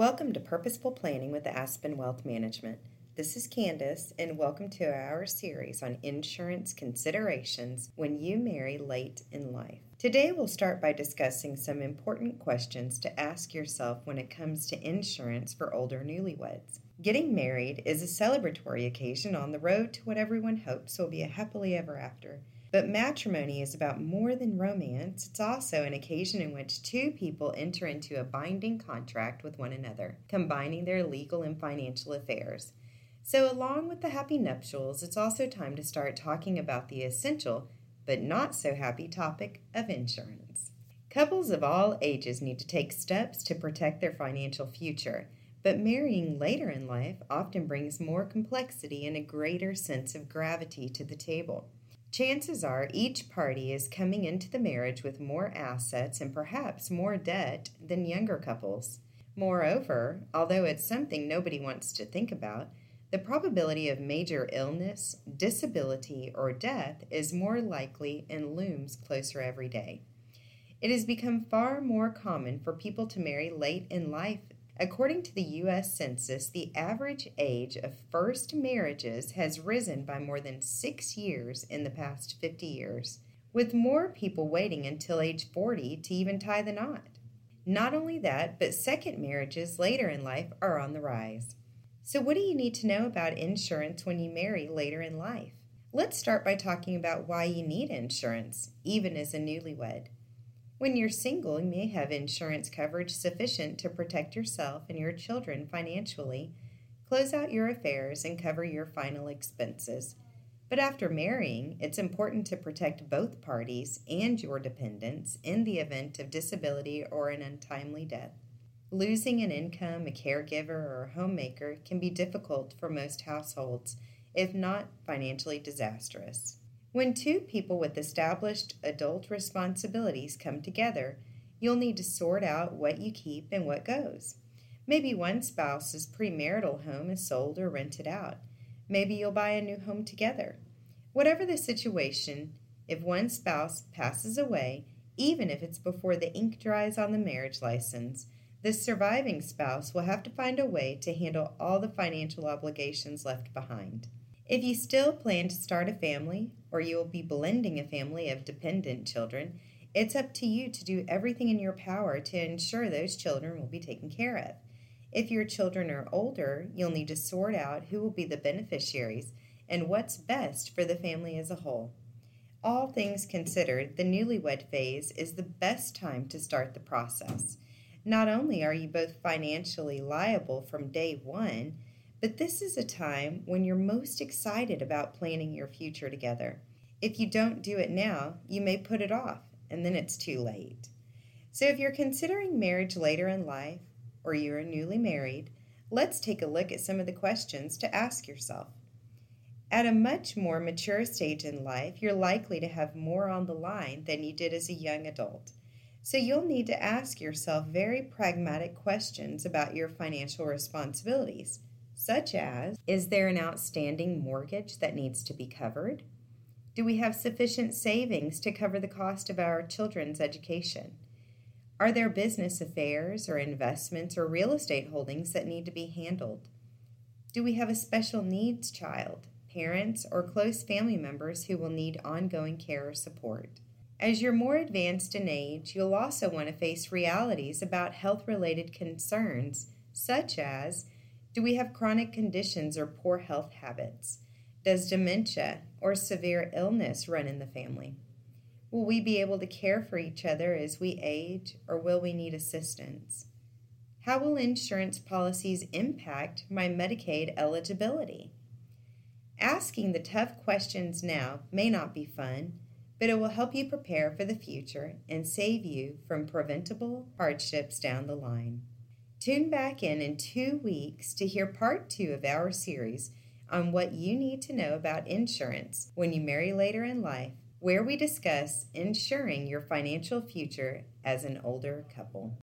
Welcome to Purposeful Planning with Aspen Wealth Management. This is Candace, and welcome to our series on insurance considerations when you marry late in life. Today, we'll start by discussing some important questions to ask yourself when it comes to insurance for older newlyweds. Getting married is a celebratory occasion on the road to what everyone hopes will be a happily ever after. But matrimony is about more than romance. It's also an occasion in which two people enter into a binding contract with one another, combining their legal and financial affairs. So, along with the happy nuptials, it's also time to start talking about the essential but not so happy topic of insurance. Couples of all ages need to take steps to protect their financial future, but marrying later in life often brings more complexity and a greater sense of gravity to the table. Chances are each party is coming into the marriage with more assets and perhaps more debt than younger couples. Moreover, although it's something nobody wants to think about, the probability of major illness, disability, or death is more likely and looms closer every day. It has become far more common for people to marry late in life According to the U.S. Census, the average age of first marriages has risen by more than six years in the past 50 years, with more people waiting until age 40 to even tie the knot. Not only that, but second marriages later in life are on the rise. So, what do you need to know about insurance when you marry later in life? Let's start by talking about why you need insurance, even as a newlywed. When you're single, you may have insurance coverage sufficient to protect yourself and your children financially, close out your affairs, and cover your final expenses. But after marrying, it's important to protect both parties and your dependents in the event of disability or an untimely death. Losing an income, a caregiver, or a homemaker can be difficult for most households, if not financially disastrous. When two people with established adult responsibilities come together, you'll need to sort out what you keep and what goes. Maybe one spouse's premarital home is sold or rented out. Maybe you'll buy a new home together. Whatever the situation, if one spouse passes away, even if it's before the ink dries on the marriage license, the surviving spouse will have to find a way to handle all the financial obligations left behind. If you still plan to start a family, or you will be blending a family of dependent children, it's up to you to do everything in your power to ensure those children will be taken care of. If your children are older, you'll need to sort out who will be the beneficiaries and what's best for the family as a whole. All things considered, the newlywed phase is the best time to start the process. Not only are you both financially liable from day one, but this is a time when you're most excited about planning your future together. If you don't do it now, you may put it off, and then it's too late. So, if you're considering marriage later in life, or you're newly married, let's take a look at some of the questions to ask yourself. At a much more mature stage in life, you're likely to have more on the line than you did as a young adult. So, you'll need to ask yourself very pragmatic questions about your financial responsibilities such as Is there an outstanding mortgage that needs to be covered? Do we have sufficient savings to cover the cost of our children's education? Are there business affairs or investments or real estate holdings that need to be handled? Do we have a special needs child, parents, or close family members who will need ongoing care or support? As you're more advanced in age, you'll also want to face realities about health related concerns, such as do we have chronic conditions or poor health habits? Does dementia or severe illness run in the family? Will we be able to care for each other as we age, or will we need assistance? How will insurance policies impact my Medicaid eligibility? Asking the tough questions now may not be fun, but it will help you prepare for the future and save you from preventable hardships down the line. Tune back in in two weeks to hear part two of our series on what you need to know about insurance when you marry later in life, where we discuss insuring your financial future as an older couple.